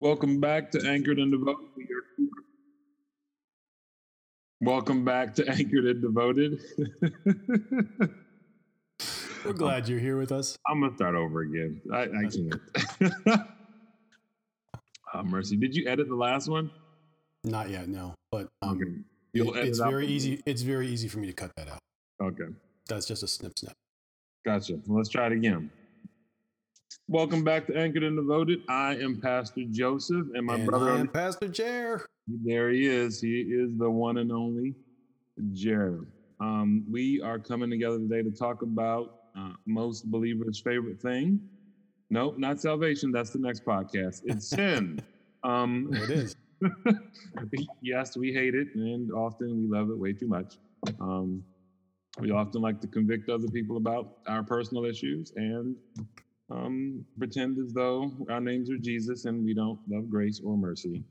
Welcome back to Anchored and Devoted. Welcome back to Anchored and Devoted. We're glad you're here with us. I'm gonna start over again. I, I can't. oh, mercy. Did you edit the last one? Not yet, no. But um, Okay. You'll it- it's very easy. It's very easy for me to cut that out. Okay. That's just a snip snap. Gotcha. Well, let's try it again. Welcome back to Anchored and Devoted. I am Pastor Joseph, and my and brother. I am Pastor Jer. There he is. He is the one and only Jared. Um, we are coming together today to talk about uh, most believers' favorite thing. Nope, not salvation. That's the next podcast. It's sin. Um, it is. yes, we hate it, and often we love it way too much. Um, we often like to convict other people about our personal issues and um, pretend as though our names are Jesus and we don't love grace or mercy.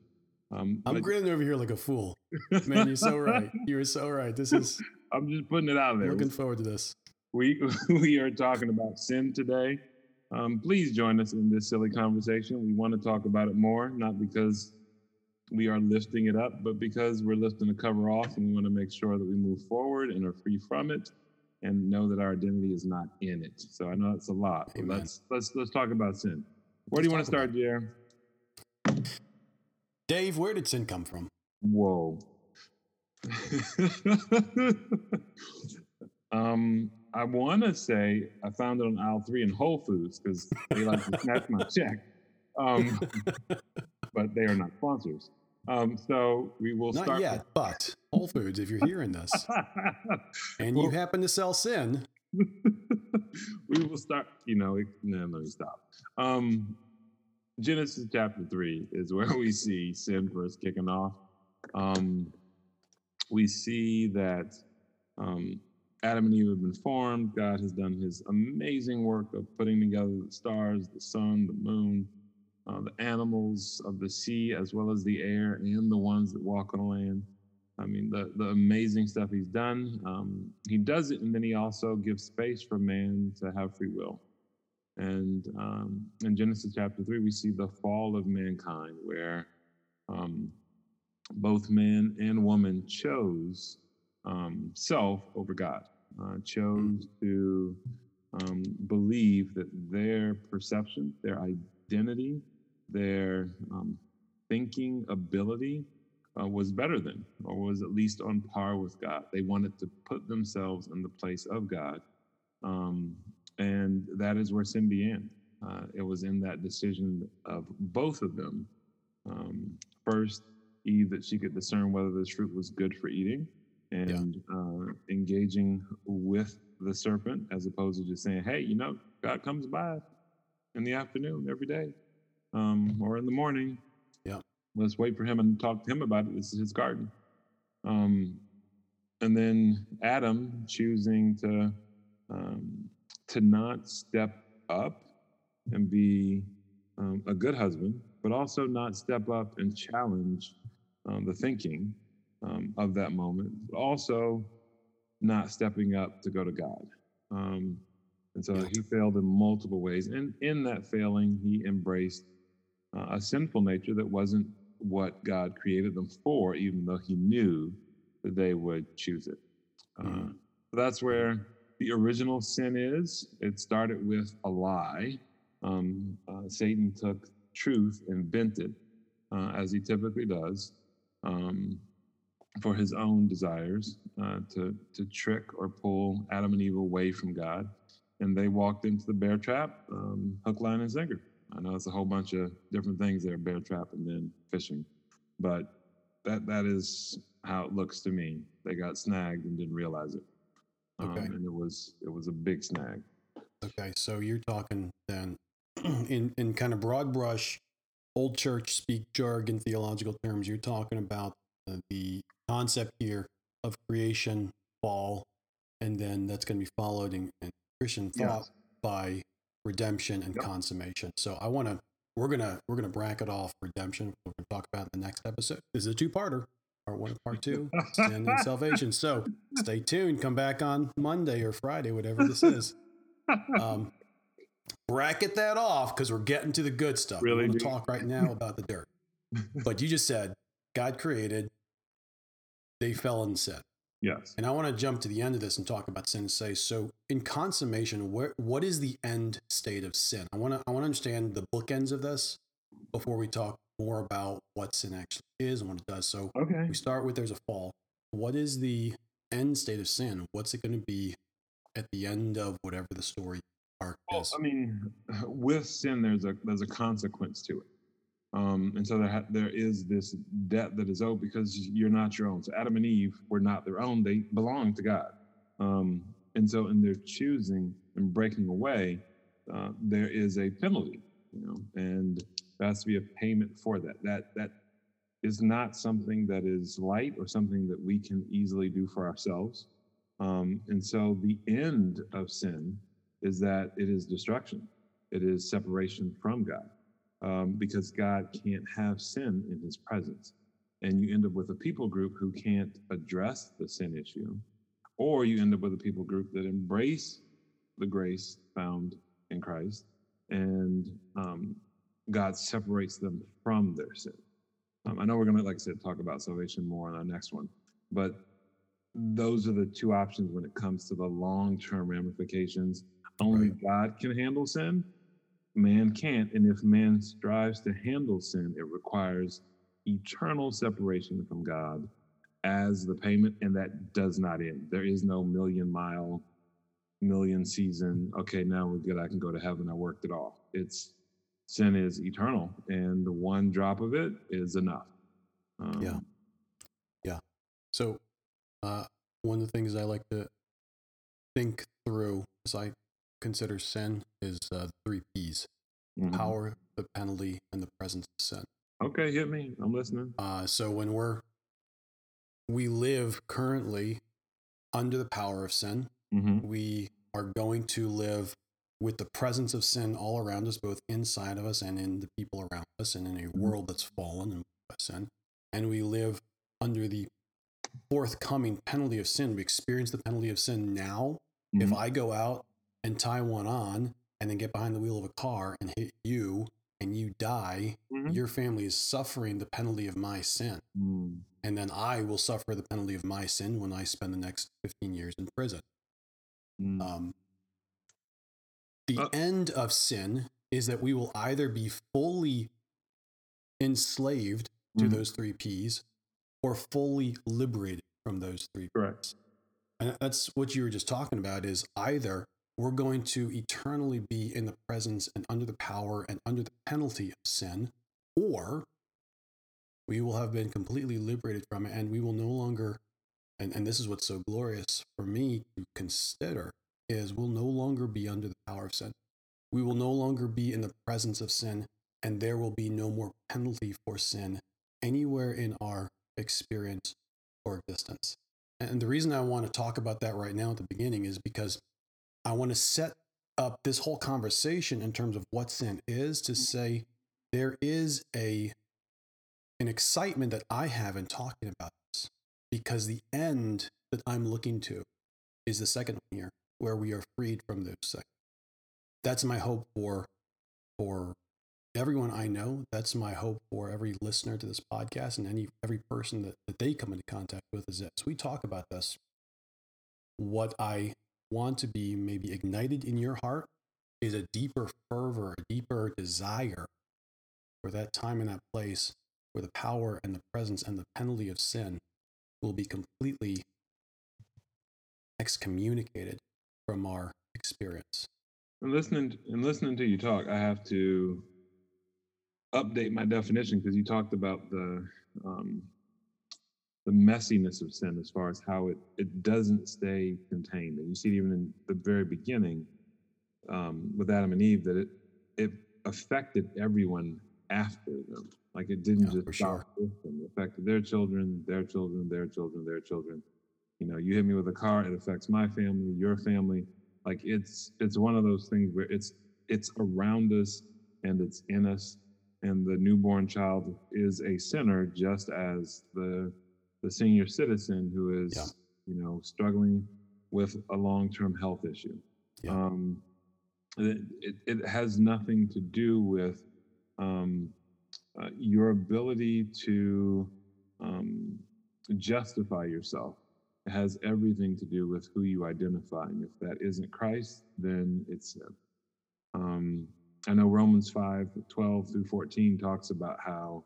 Um, I'm grinning over here like a fool. Man, you're so right. You're so right. This is I'm just putting it out there. looking forward to this. We we are talking about sin today. Um, please join us in this silly conversation. We want to talk about it more, not because we are lifting it up, but because we're lifting the cover off, and we want to make sure that we move forward and are free from it, and know that our identity is not in it. So I know that's a lot. But let's let's let's talk about sin. Where do you want to start, Jer? Dave, where did sin come from? Whoa. um, I want to say I found it on aisle three in Whole Foods because they like to snatch my check. Um, but they are not sponsors. Um, so we will Not start. yet, but Whole Foods, if you're hearing this and you happen to sell sin, we will start. You know, it- no, let me stop. Um, Genesis chapter three is where we see sin first kicking off. Um, we see that um, Adam and Eve have been formed. God has done His amazing work of putting together the stars, the sun, the moon, uh, the animals of the sea, as well as the air, and the ones that walk on land. I mean, the, the amazing stuff he's done. Um, he does it, and then he also gives space for man to have free will. And um, in Genesis chapter 3, we see the fall of mankind, where um, both man and woman chose um, self over God, uh, chose to um, believe that their perception, their identity, their um, thinking ability uh, was better than, or was at least on par with God. They wanted to put themselves in the place of God. Um, and that is where sin began. Uh, it was in that decision of both of them. Um, first, Eve, that she could discern whether this fruit was good for eating and uh, engaging with the serpent as opposed to just saying, hey, you know, God comes by in the afternoon every day um, or in the morning. Yeah. Let's wait for him and talk to him about it. This is his garden. Um, and then Adam choosing to um, to not step up and be um, a good husband, but also not step up and challenge um, the thinking um, of that moment, but also not stepping up to go to God. Um, and so he failed in multiple ways. And in that failing, he embraced uh, a sinful nature that wasn't what God created them for, even though he knew that they would choose it. Uh, Mhm. so that's where the original sin is. It started with a lie. Um, uh, Satan took truth and bent it, uh, as he typically does, um, for his own desires, uh, to to trick or pull Adam and Eve away from God, and they walked into the bear trap, um, hook, line, and sinker. I know it's a whole bunch of different things there, bear trap and then fishing, but that that is how it looks to me. They got snagged and didn't realize it, um, Okay. and it was it was a big snag. Okay, so you're talking then in in kind of broad brush, old church speak jargon, theological terms. You're talking about uh, the concept here of creation, fall, and then that's going to be followed in, in Christian thought Yes. by redemption and Yep. consummation. So I want to we're gonna we're gonna bracket off redemption. We're gonna talk about in the next episode. This is a two parter. Part one, part two, sin and salvation. So stay tuned. Come back on Monday or Friday, whatever this is. Um, bracket that off because we're getting to the good stuff. Really, to talk right now about the dirt. but you just said God created, they fell in sin. Yes. And I want to jump to the end of this and talk about sin say, so in consummation, where what is the end state of sin? I want to I want to understand the bookends of this before we talk more about what sin actually is and what it does. So Okay. we start with there's a fall. What is the end state of sin? What's it going to be at the end of whatever the story arc Well, is? I mean, with sin, there's a there's a consequence to it, um, and so there ha- there is this debt that is owed because you're not your own. So Adam and Eve were not their own; they belonged to God, um, and so in their choosing and breaking away, uh, there is a penalty, you know, and there has to be a payment for that. That that is not something that is light or something that we can easily do for ourselves. Um, and so the end of sin is that it is destruction. It is separation from God um, because God can't have sin in his presence. And you end up with a people group who can't address the sin issue, or you end up with a people group that embrace the grace found in Christ and um, God separates them from their sin. Um, I know we're going to, like I said, talk about salvation more on our next one, but those are the two options when it comes to the long term ramifications. Only God can handle sin, man can't. And if man strives to handle sin, it requires eternal separation from God as the payment, and that does not end. There is no million mile, million season, okay, now we're good, I can go to heaven, I worked it off. It's sin is eternal, and the one drop of it is enough. Um, Yeah. So, uh, one of the things I like to think through as I consider sin is uh, three P's mhm. power, the penalty, and the presence of sin. Okay, hit me. I'm listening. Uh, so when we're we live currently under the power of sin, Mm-hmm. we are going to live with the presence of sin all around us, both inside of us and in the people around us, and in a world that's fallen and sin. And we live under the forthcoming penalty of sin. We experience the penalty of sin now. If Mhm. I go out and tie one on and then get behind the wheel of a car and hit you and you die, Mhm. your family is suffering the penalty of my sin. Mm. And then I will suffer the penalty of my sin when I spend the next 15 years in prison. Mm. Um, the Uh, end of sin is that we will either be fully enslaved to Mhm. those three P's or fully liberated from those three P's. Correct. and that's what you were just talking about is either we're going to eternally be in the presence and under the power and under the penalty of sin, or we will have been completely liberated from it and we will no longer, and, and this is what's so glorious for me to consider, is we'll no longer be under the power of sin. We will no longer be in the presence of sin, and there will be no more penalty for sin anywhere in our experience or existence. And the reason I want to talk about that right now at the beginning is because I want to set up this whole conversation in terms of what sin is to mm-hmm. say there is a an excitement that I have in talking about this because the end that I'm looking to is the second one here where we are freed from those things. That's my hope for for everyone I know. That's my hope for every listener to this podcast and any every person that, that they come into contact with is that as we talk about this, what I want to be maybe ignited in your heart is a deeper fervor, a deeper desire for that time and that place where the power and the presence and the penalty of sin will be completely excommunicated from our experience. And listening and listening to you talk, I have to update my definition because you talked about the um, the messiness of sin as far as how it it doesn't stay contained, and you see it even in the very beginning um, with Adam and Eve that it it affected everyone after them. Like it didn't Yeah, just stop with them; it affected their children, their children, their children, their children. You know, you hit me with a car, it affects my family, your family. Like it's it's one of those things where it's it's around us and it's in us. And the newborn child is a sinner just as the the senior citizen who is Yeah. you know struggling with a long-term health issue Yeah. um it, it has nothing to do with um, uh, your ability to um, justify yourself. It has everything to do with who you identify. And if that isn't Christ, then it's sin. Um, I know Romans 5 12 through 14 talks about how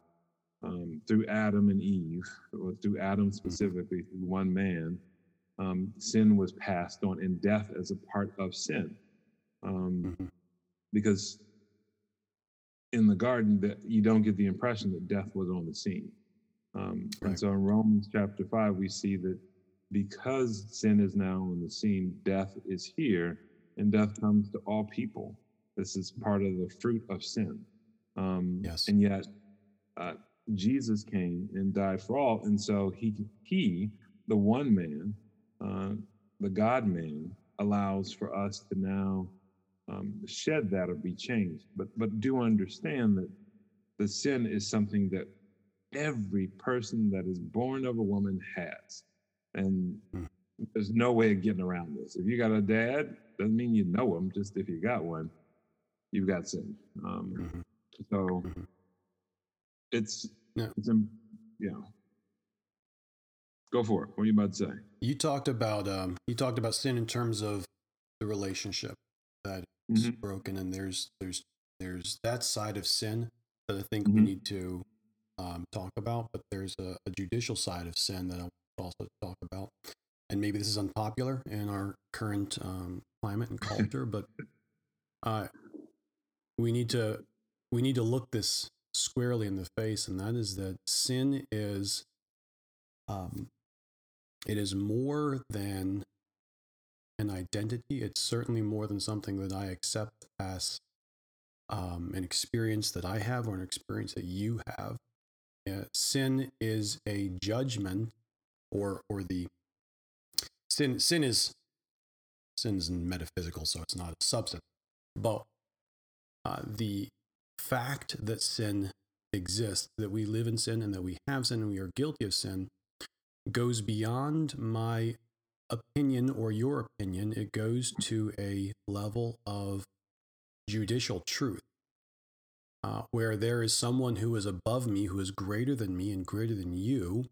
um, through Adam and Eve, or through Adam specifically, through one man, um, sin was passed on, and death as a part of sin. Um, Mhm. Because in the garden, that you don't get the impression that death was on the scene. Um, Right. And so in Romans chapter 5, we see that because sin is now on the scene, death is here, and death comes to all people. This is part of the fruit of sin. Um, Yes. And yet, uh, Jesus came and died for all, and so he he, the one man, uh, the God man, allows for us to now um, shed that or be changed. But but do understand that the sin is something that every person that is born of a woman has, and Hmm. there's no way of getting around this. If you got a dad, doesn't mean you know him. Just if you got one, you've got sin. Um, Mhm. so Mhm. It's Yeah. it's um, know. Go for it. What are you about to say? You talked about um, you talked about sin in terms of the relationship that is Mhm. broken, and there's there's there's that side of sin that I think we Mhm. need to um, talk about, but there's a, a judicial side of sin that I also talk about, and maybe this is unpopular in our current um, climate and culture, but uh, we need to we need to look this squarely in the face, and that is that sin is um, it is more than an identity. It's certainly more than something that I accept as um, an experience that I have or an experience that you have. Uh, sin is a judgment, or or the sin sin is sin is metaphysical, so it's not a substance. But uh, the fact that sin exists, that we live in sin, and that we have sin, and we are guilty of sin, goes beyond my opinion or your opinion. It goes to a level of judicial truth, uh, where there is someone who is above me, who is greater than me and greater than you,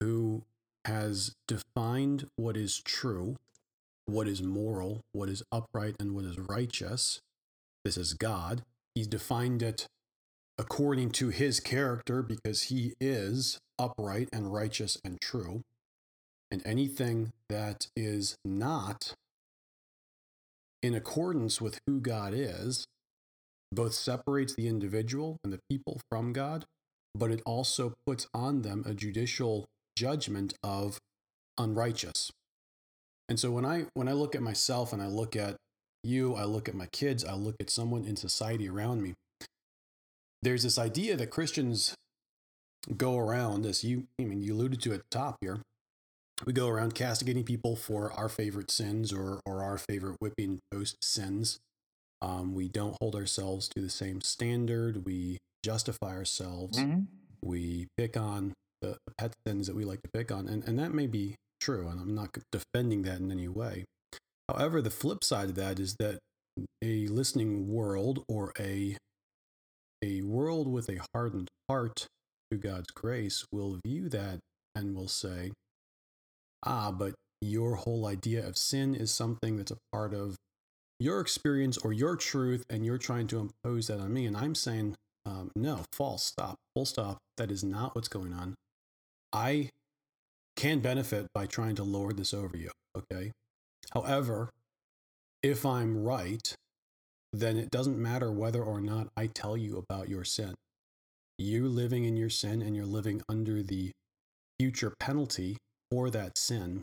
who has defined what is true, what is moral, what is upright, and what is righteous. This is God. He's defined it according to his character because he is upright and righteous and true. And anything that is not in accordance with who God is both separates the individual and the people from God, but it also puts on them a judicial judgment of unrighteous. And so when I when I look at myself and I look at you, I look at my kids, I look at someone in society around me, there's this idea that Christians go around, as you I mean you alluded to at the top here, we go around castigating people for our favorite sins or or our favorite whipping post sins. Um, we don't hold ourselves to the same standard. We justify ourselves. We pick on the the pet sins that we like to pick on, and and that may be true, and I'm not defending that in any way. However, the flip side of that is that a listening world or a a world with a hardened heart to God's grace will view that and will say, ah, but your whole idea of sin is something that's a part of your experience or your truth, and you're trying to impose that on me. And I'm saying, um, no, false, stop, full stop. That is not what's going on. I can benefit by trying to lord this over you, okay? However, if I'm right, then it doesn't matter whether or not I tell you about your sin. You're living in your sin and you're living under the future penalty for that sin,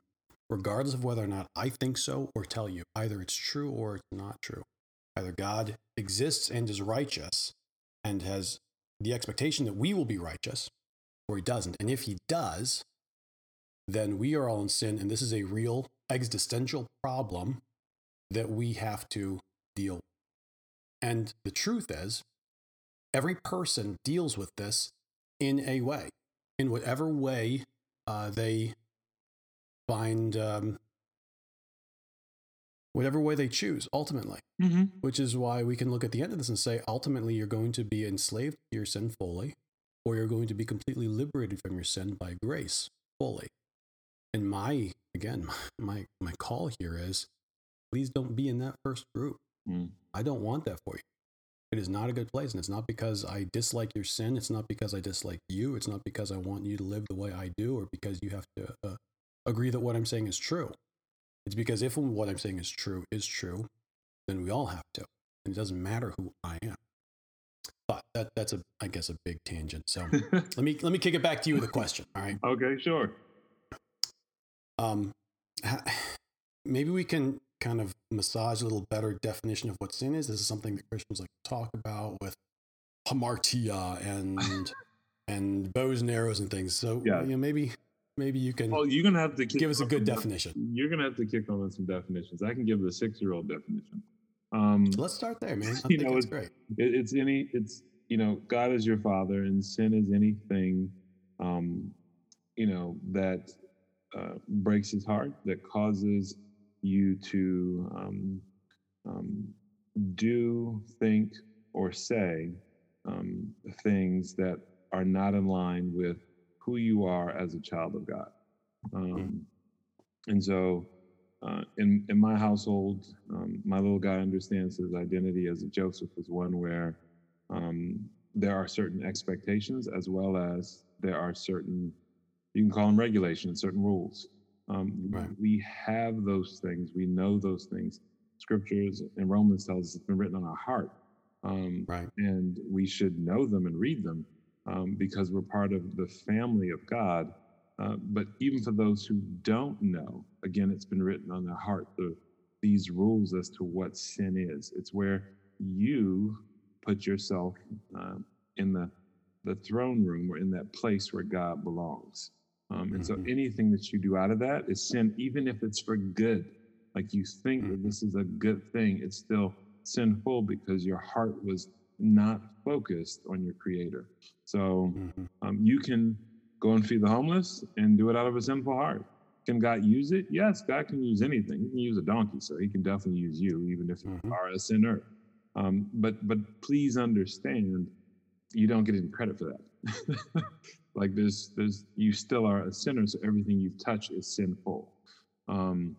regardless of whether or not I think so or tell you. Either it's true or it's not true. Either God exists and is righteous and has the expectation that we will be righteous, or he doesn't. And if he does, then we are all in sin, and this is a real existential problem that we have to deal with. And the truth is, every person deals with this in a way, in whatever way uh, they find um, whatever way they choose, ultimately. Mm-hmm. Which is why we can look at the end of this and say, ultimately, you're going to be enslaved to your sin fully, or you're going to be completely liberated from your sin by grace fully. And my, again, my, my call here is please don't be in that first group. Mm. I don't want that for you. It is not a good place. And it's not because I dislike your sin. It's not because I dislike you. It's not because I want you to live the way I do or because you have to uh, agree that what I'm saying is true. It's because if what I'm saying is true is true, then we all have to. And it doesn't matter who I am. But that, that's a, I guess, a big tangent. So let me let me kick it back to you with a question. All right. Okay, sure. Um, ha- maybe we can kind of massage a little better definition of what sin is. This is something that Christians like to talk about with hamartia and and bows and arrows and things. So Yeah. you know, maybe maybe you can Well, you're gonna have to give us a good definition. You're gonna have to kick on with some definitions. I can give the six-year-old definition. Um, let's start there, man. I You think know, that's it's- great. it, it's any it's you know god is your father and sin is anything um you know that uh, breaks his heart that causes you to um, um, do think or say um, things that are not in line with who you are as a child of god. Um, and so uh, in in my household, um, my little guy understands his identity as a Joseph is one where um, there are certain expectations as well as there are certain you can call them regulations, certain rules. Um, Right. We have those things. We know those things. Scriptures in Romans tells us it's been written on our heart, um, Right. and we should know them and read them um, because we're part of the family of God. Uh, but even for those who don't know, again, it's been written on their heart the, these rules as to what sin is. It's where you put yourself um, in the the throne room or in that place where God belongs. Um, and so Mhm. anything that you do out of that is sin, even if it's for good. Like you think that Mhm. this is a good thing, it's still sinful because your heart was not focused on your creator. So Mhm. um, you can go and feed the homeless and do it out of a sinful heart. Can God use it? Yes, God can use anything. He can use a donkey, so He can definitely use you, even if you Mhm. are a sinner. Um, but but please understand, you don't get any credit for that. like there's there's you still are a sinner, so everything you touch is sinful. Um,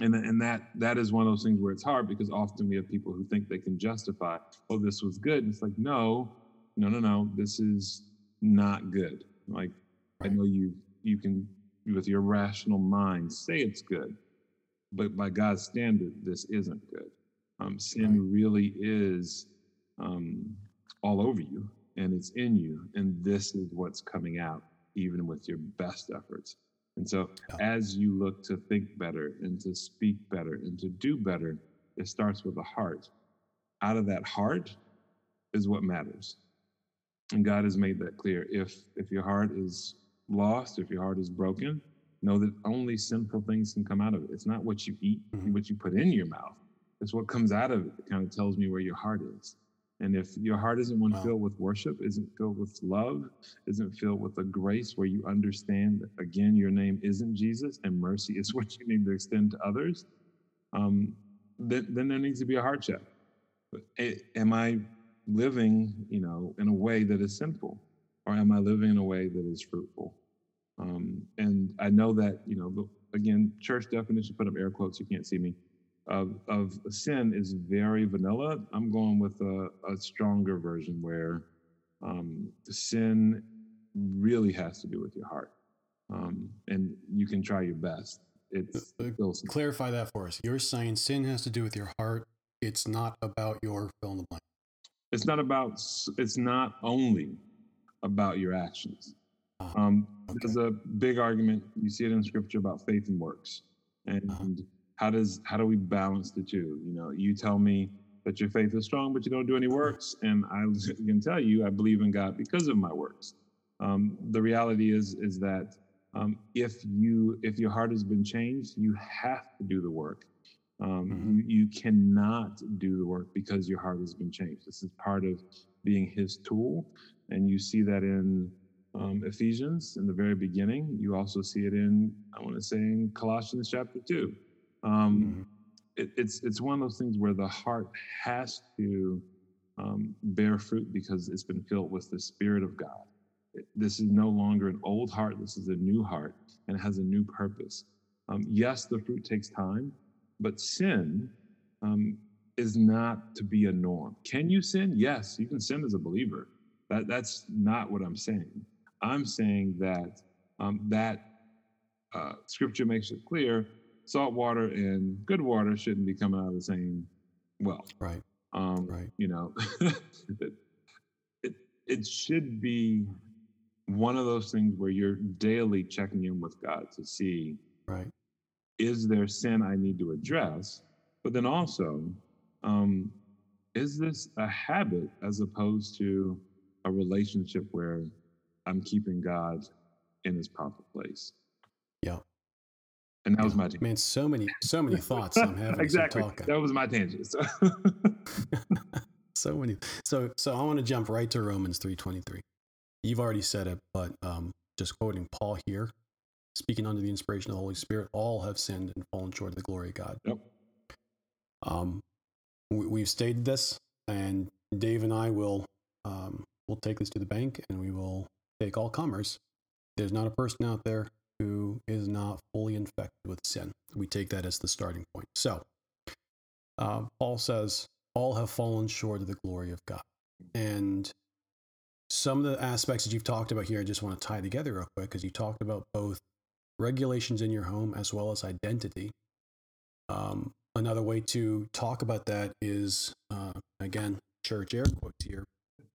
and and that that is one of those things where it's hard because often we have people who think they can justify, oh, this was good. And it's like, no, no, no, no, this is not good. Like I know you you can with your rational mind say it's good, but by God's standard, this isn't good. Um, sin really is um, all over you, and it's in you, and this is what's coming out, even with your best efforts. And so, as you look to think better and to speak better and to do better, it starts with the heart. Out of that heart is what matters. And God has made that clear. If if your heart is lost, if your heart is broken, know that only sinful things can come out of it. It's not what you eat, Mhm. what you put in your mouth. It's what comes out of it that kind of tells me where your heart is. And if your heart isn't one Wow. filled with worship, isn't filled with love, isn't filled with a grace where you understand that again your name isn't Jesus and mercy is what you need to extend to others, um, then, then there needs to be a heart check. Am I living, you know, in a way that is sinful, or am I living in a way that is fruitful? Um, and I know that, you know, the, again, church definition, put up air quotes, you can't see me, of, of sin is very vanilla. I'm going with a, a stronger version where um, sin really has to do with your heart. Um, and you can try your best. It's Uh, uh. Clarify that for us. You're saying sin has to do with your heart. It's not about your fill in the blank. it's not about it's not only about your actions Ah, um, okay. there's a big argument you see it in scripture about faith and works and Uh-huh. How does how do we balance the two you know you tell me that your faith is strong but you don't do any works and i can tell you i believe in god because of my works um, the reality is is that um, if you if your heart has been changed you have to do the work um, Mhm. you, you cannot do the work because your heart has been changed. This is part of being his tool. And you see that in um, Ephesians in the very beginning. You also see it in, I want to say, in Colossians chapter 2. Um, Mhm. it, it's it's one of those things where the heart has to um, bear fruit because it's been filled with the Spirit of God. It- this is no longer an old heart. This is a new heart and it has a new purpose. Um, yes, the fruit takes time, but sin um, is not to be a norm. Can you sin? Yes, you can sin as a believer. That that's not what I'm saying. I'm saying that um, that uh, Scripture makes it clear: salt water and good water shouldn't be coming out of the same well. Right. Um, Right. You know, it, it it should be one of those things where you're daily checking in with God to see Right. is there sin I need to address, but then also, um, is this a habit as opposed to a relationship where I'm keeping God in His proper place? Yeah. And that was my tangent. Man, so many, so many thoughts I'm having exactly. as you talk. That was my tangent. So so many. So, so I want to jump right to Romans 3:23. You've already said it, but um, just quoting Paul here, speaking under the inspiration of the Holy Spirit, all have sinned and fallen short of the glory of God. Yep. Um, we, we've stated this, and Dave and I will um, will take this to the bank, and we will take all comers. There's not a person out there who is not fully infected with sin. We take that as the starting point. So, uh, Paul says, "All have fallen short of the glory of God," and some of the aspects that you've talked about here, I just want to tie together real quick because you talked about both regulations in your home as well as identity. Um, another way to talk about that is, uh, again, church air quotes here,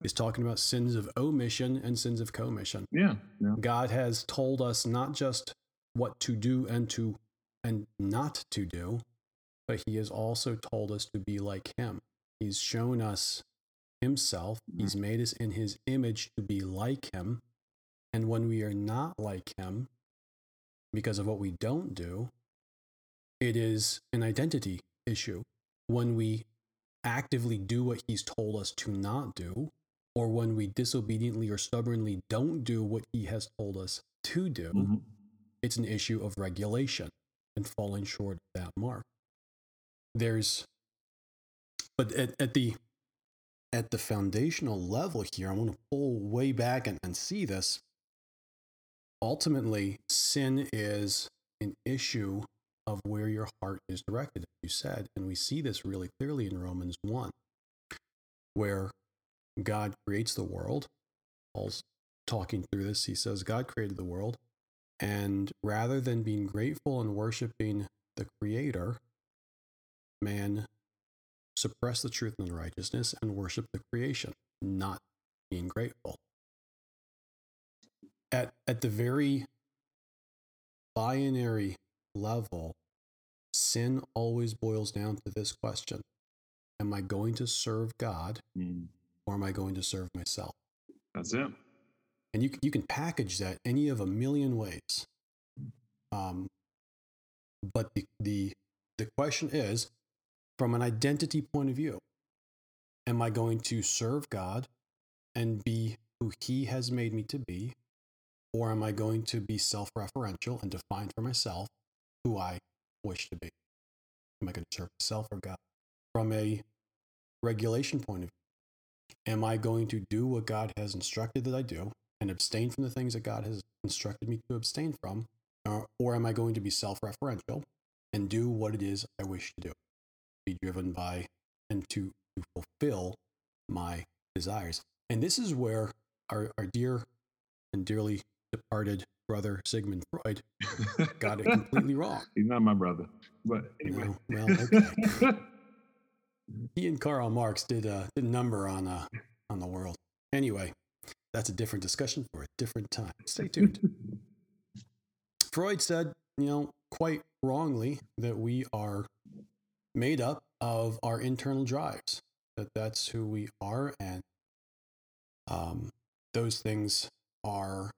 is talking about sins of omission and sins of commission. yeah, yeah, God has told us not just what to do and to and not to do, but he has also told us to be like him. He's shown us himself. Mhm. He's made us in his image to be like him. And when we are not like him because of what we don't do, it is an identity issue. When we actively do what he's told us to not do, or when we disobediently or stubbornly don't do what he has told us to do, Mhm. it's an issue of regulation and falling short of that mark. There's, but at, at the at the foundational level here, I want to pull way back and, and see this. Ultimately, sin is an issue of where your heart is directed, as you said. And we see this really clearly in Romans 1, where God creates the world. Paul's talking through this. He says, God created the world. And rather than being grateful and worshiping the Creator, man suppressed the truth and righteousness and worshiped the creation, not being grateful. At, at the very binary level, sin always boils down to this question Am I going to serve God Mm. Or am I going to serve myself? That's it. and you you can package that any of a million ways. Um, but the the the question is, from an identity point of view, am I going to serve God and be who He has made me to be, or am I going to be self-referential and define for myself who I wish to be? Am I going to serve myself or God? From a regulation point of view, am I going to do what God has instructed that I do and abstain from the things that God has instructed me to abstain from? Or, or am I going to be self referential and do what it is I wish to do? Be driven by and to, to fulfill my desires. And this is where our, our dear and dearly departed brother Sigmund Freud got it completely wrong. He's not my brother, but anyway. No, well, okay. He and Karl Marx did a, did a number on uh, on the world. Anyway, that's a different discussion for a different time. Stay tuned. Freud said, you know, quite wrongly, that we are made up of our internal drives. That that's who we are, and um, those things are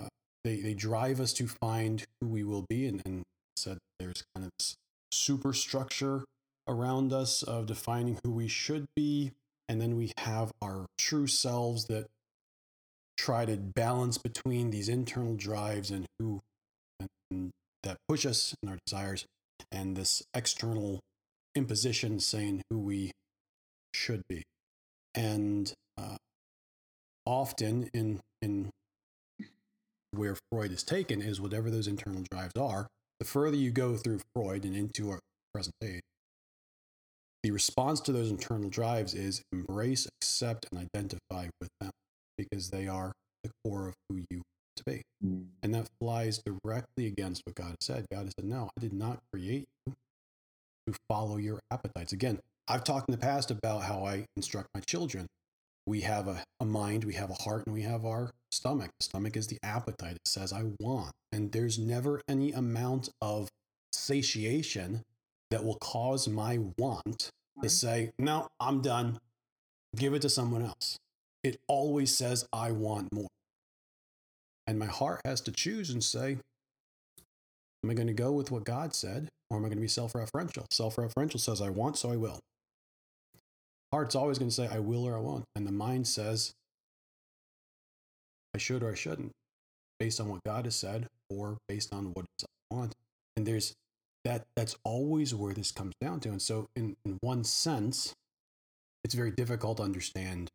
uh, they they drive us to find who we will be, and, and said there's kind of this superstructure around us of defining who we should be, and then we have our true selves that try to balance between these internal drives and who and, that push us and our desires and this external imposition saying who we should be. And uh, often in in where Freud is taken is whatever those internal drives are. The further you go through Freud and into our present day, the response to those internal drives is embrace, accept, and identify with them because they are the core of who you to be. Mm. And that flies directly against what God said. God said, No, I did not create you to follow your appetites. Again, I've talked in the past about how I instruct my children. We have a, a mind, we have a heart, and we have our stomach. The stomach is the appetite. It says, I want. And there's never any amount of satiation that will cause my want to say, No, I'm done. Give it to someone else. It always says, I want more. And my heart has to choose and say, Am I going to go with what God said, or am I going to be self referential? Self referential says, I want, so I will. Heart's always going to say, I will or I won't. And the mind says, I should or I shouldn't, based on what God has said, or based on what I want. And there's that, that's always where this comes down to. And so, in, in one sense, it's very difficult to understand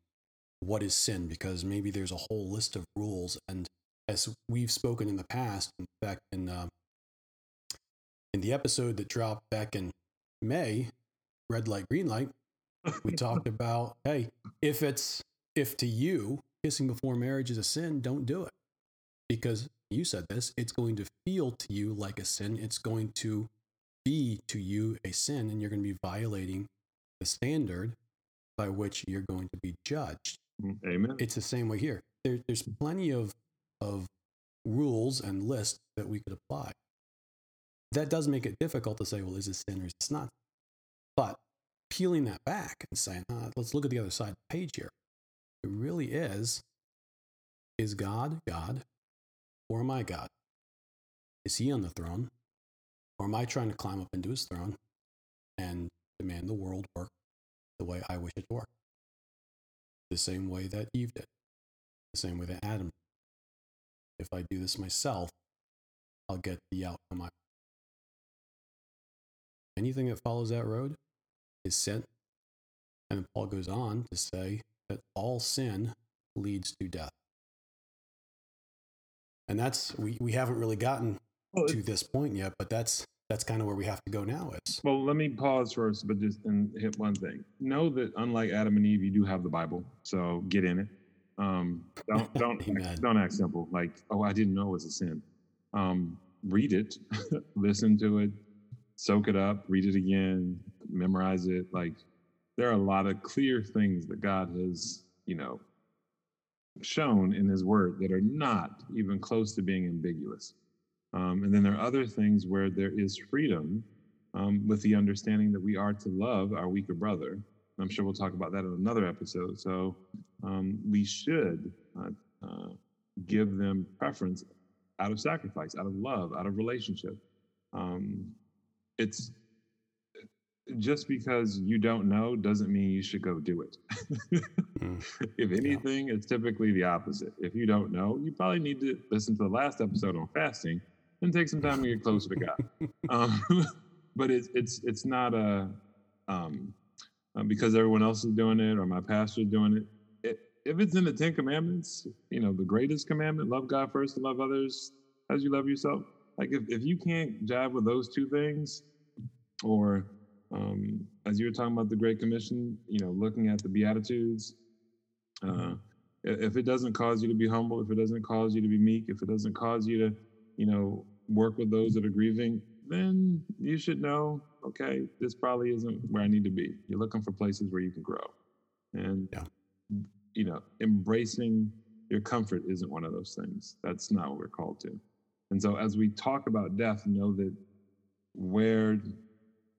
what is sin because maybe there's a whole list of rules and as we've spoken in the past, in fact, in uh, in the episode that dropped back in May, red light, green light, we talked about hey, if it's if to you kissing before marriage is a sin, don't do it because you said this. It's going to feel to you like a sin. It's going to be to you a sin, and you're going to be violating the standard by which you're going to be judged. Amen. It's the same way here. There, there's plenty of of rules and lists that we could apply. That does make it difficult to say, well, is this sin or is this not? But peeling that back and saying, uh, let's look at the other side of the page here. It really is is God God or am I God? Is he on the throne? Or am I trying to climb up into his throne and demand the world work the way I wish it to work? The same way that Eve did, the same way that Adam did if I do this myself, I'll get the outcome I Anything that follows that road is sin. And then Paul goes on to say that all sin leads to death. And that's we, we haven't really gotten to this point yet, but that's that's kind of where we have to go now is Well, let me pause first, but just and hit one thing. Know that unlike Adam and Eve, you do have the Bible, so get in it. Um, don't don't Amen. don't act simple. Like, oh, I didn't know it was a sin. Um, read it, listen to it, soak it up, read it again, memorize it. Like, there are a lot of clear things that God has, you know, shown in His Word that are not even close to being ambiguous. Um, and then there are other things where there is freedom um, with the understanding that we are to love our weaker brother. I'm sure we'll talk about that in another episode. So um, we should uh, uh, give them preference out of sacrifice, out of love, out of relationship. Um, it's just because you don't know doesn't mean you should go do it. Mm. if anything, it's typically the opposite. If you don't know, you probably need to listen to the last episode on fasting and take some time to get closer to God. um, but it's it's it's not a um, uh, because everyone else is doing it or my pastor is doing it. it. If it's in the Ten Commandments, you know, the greatest commandment, love God first and love others as you love yourself. Like if, if you can't jive with those two things, or um, as you were talking about the Great Commission, you know, looking at the Beatitudes, uh, if it doesn't cause you to be humble, if it doesn't cause you to be meek, if it doesn't cause you to, you know, work with those that are grieving, then you should know, okay, this probably isn't where I need to be. You're looking for places where you can grow. And, Yeah. you know, embracing your comfort isn't one of those things. That's not what we're called to. And so as we talk about death, know that where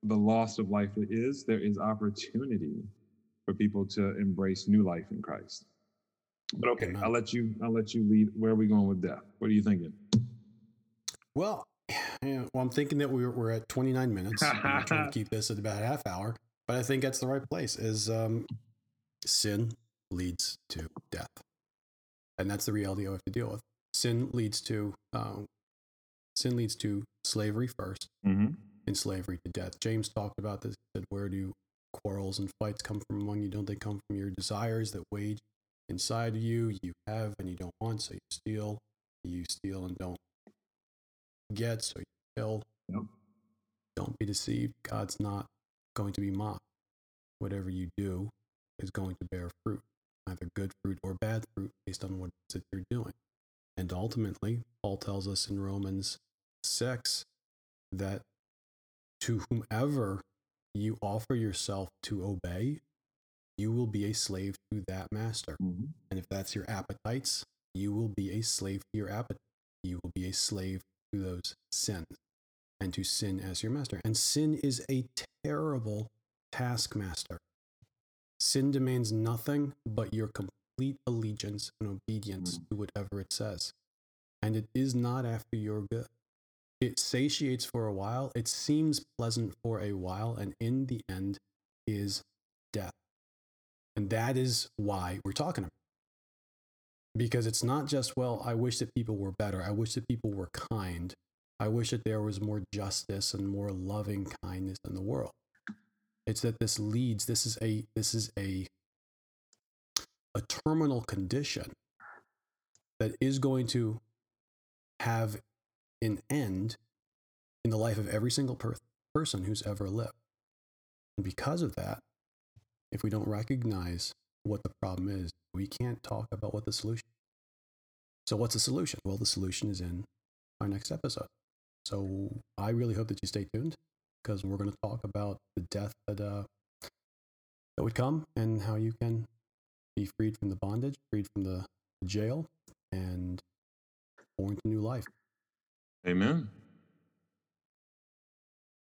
the loss of life is, there is opportunity for people to embrace new life in Christ. But okay, I'll let you I'll let you lead. Where are we going with death? What are you thinking? Well, well, I'm thinking that we're, we're at 29 minutes. I'm trying to keep this at about a half hour, but I think that's the right place. Is um, sin leads to death, and that's the reality I have to deal with. Sin leads to um, sin leads to slavery first, Mm-hmm. in slavery to death. James talked about this. He said, Where do quarrels and fights come from among you? Don't they come from your desires that wage inside of you? You have and you don't want, so you steal. You steal and don't get, so you kill. Yep. Don't be deceived. God's not going to be mocked. Whatever you do is going to bear fruit, either good fruit or bad fruit, based on what it is that you're doing. And ultimately, Paul tells us in Romans 6 that to whomever you offer yourself to obey, you will be a slave to that master. Mm-hmm. And if that's your appetites, you will be a slave to your appetite. You will be a slave to those sins and to sin as your master. And sin is a terrible taskmaster. Sin demands nothing but your complete allegiance and obedience Mm. to whatever it says. And it is not after your good. It satiates for a while, it seems pleasant for a while, and in the end is death. And that is why we're talking about. Because it's not just, well, I wish that people were better. I wish that people were kind. I wish that there was more justice and more loving kindness in the world. It's that this leads, this is a this is a a terminal condition that is going to have an end in the life of every single per- person who's ever lived. And because of that, if we don't recognize what the problem is, we can't talk about what the solution is. So, what's the solution? Well, the solution is in our next episode. So, I really hope that you stay tuned because we're going to talk about the death that, uh, that would come and how you can be freed from the bondage, freed from the jail, and born to new life. Amen.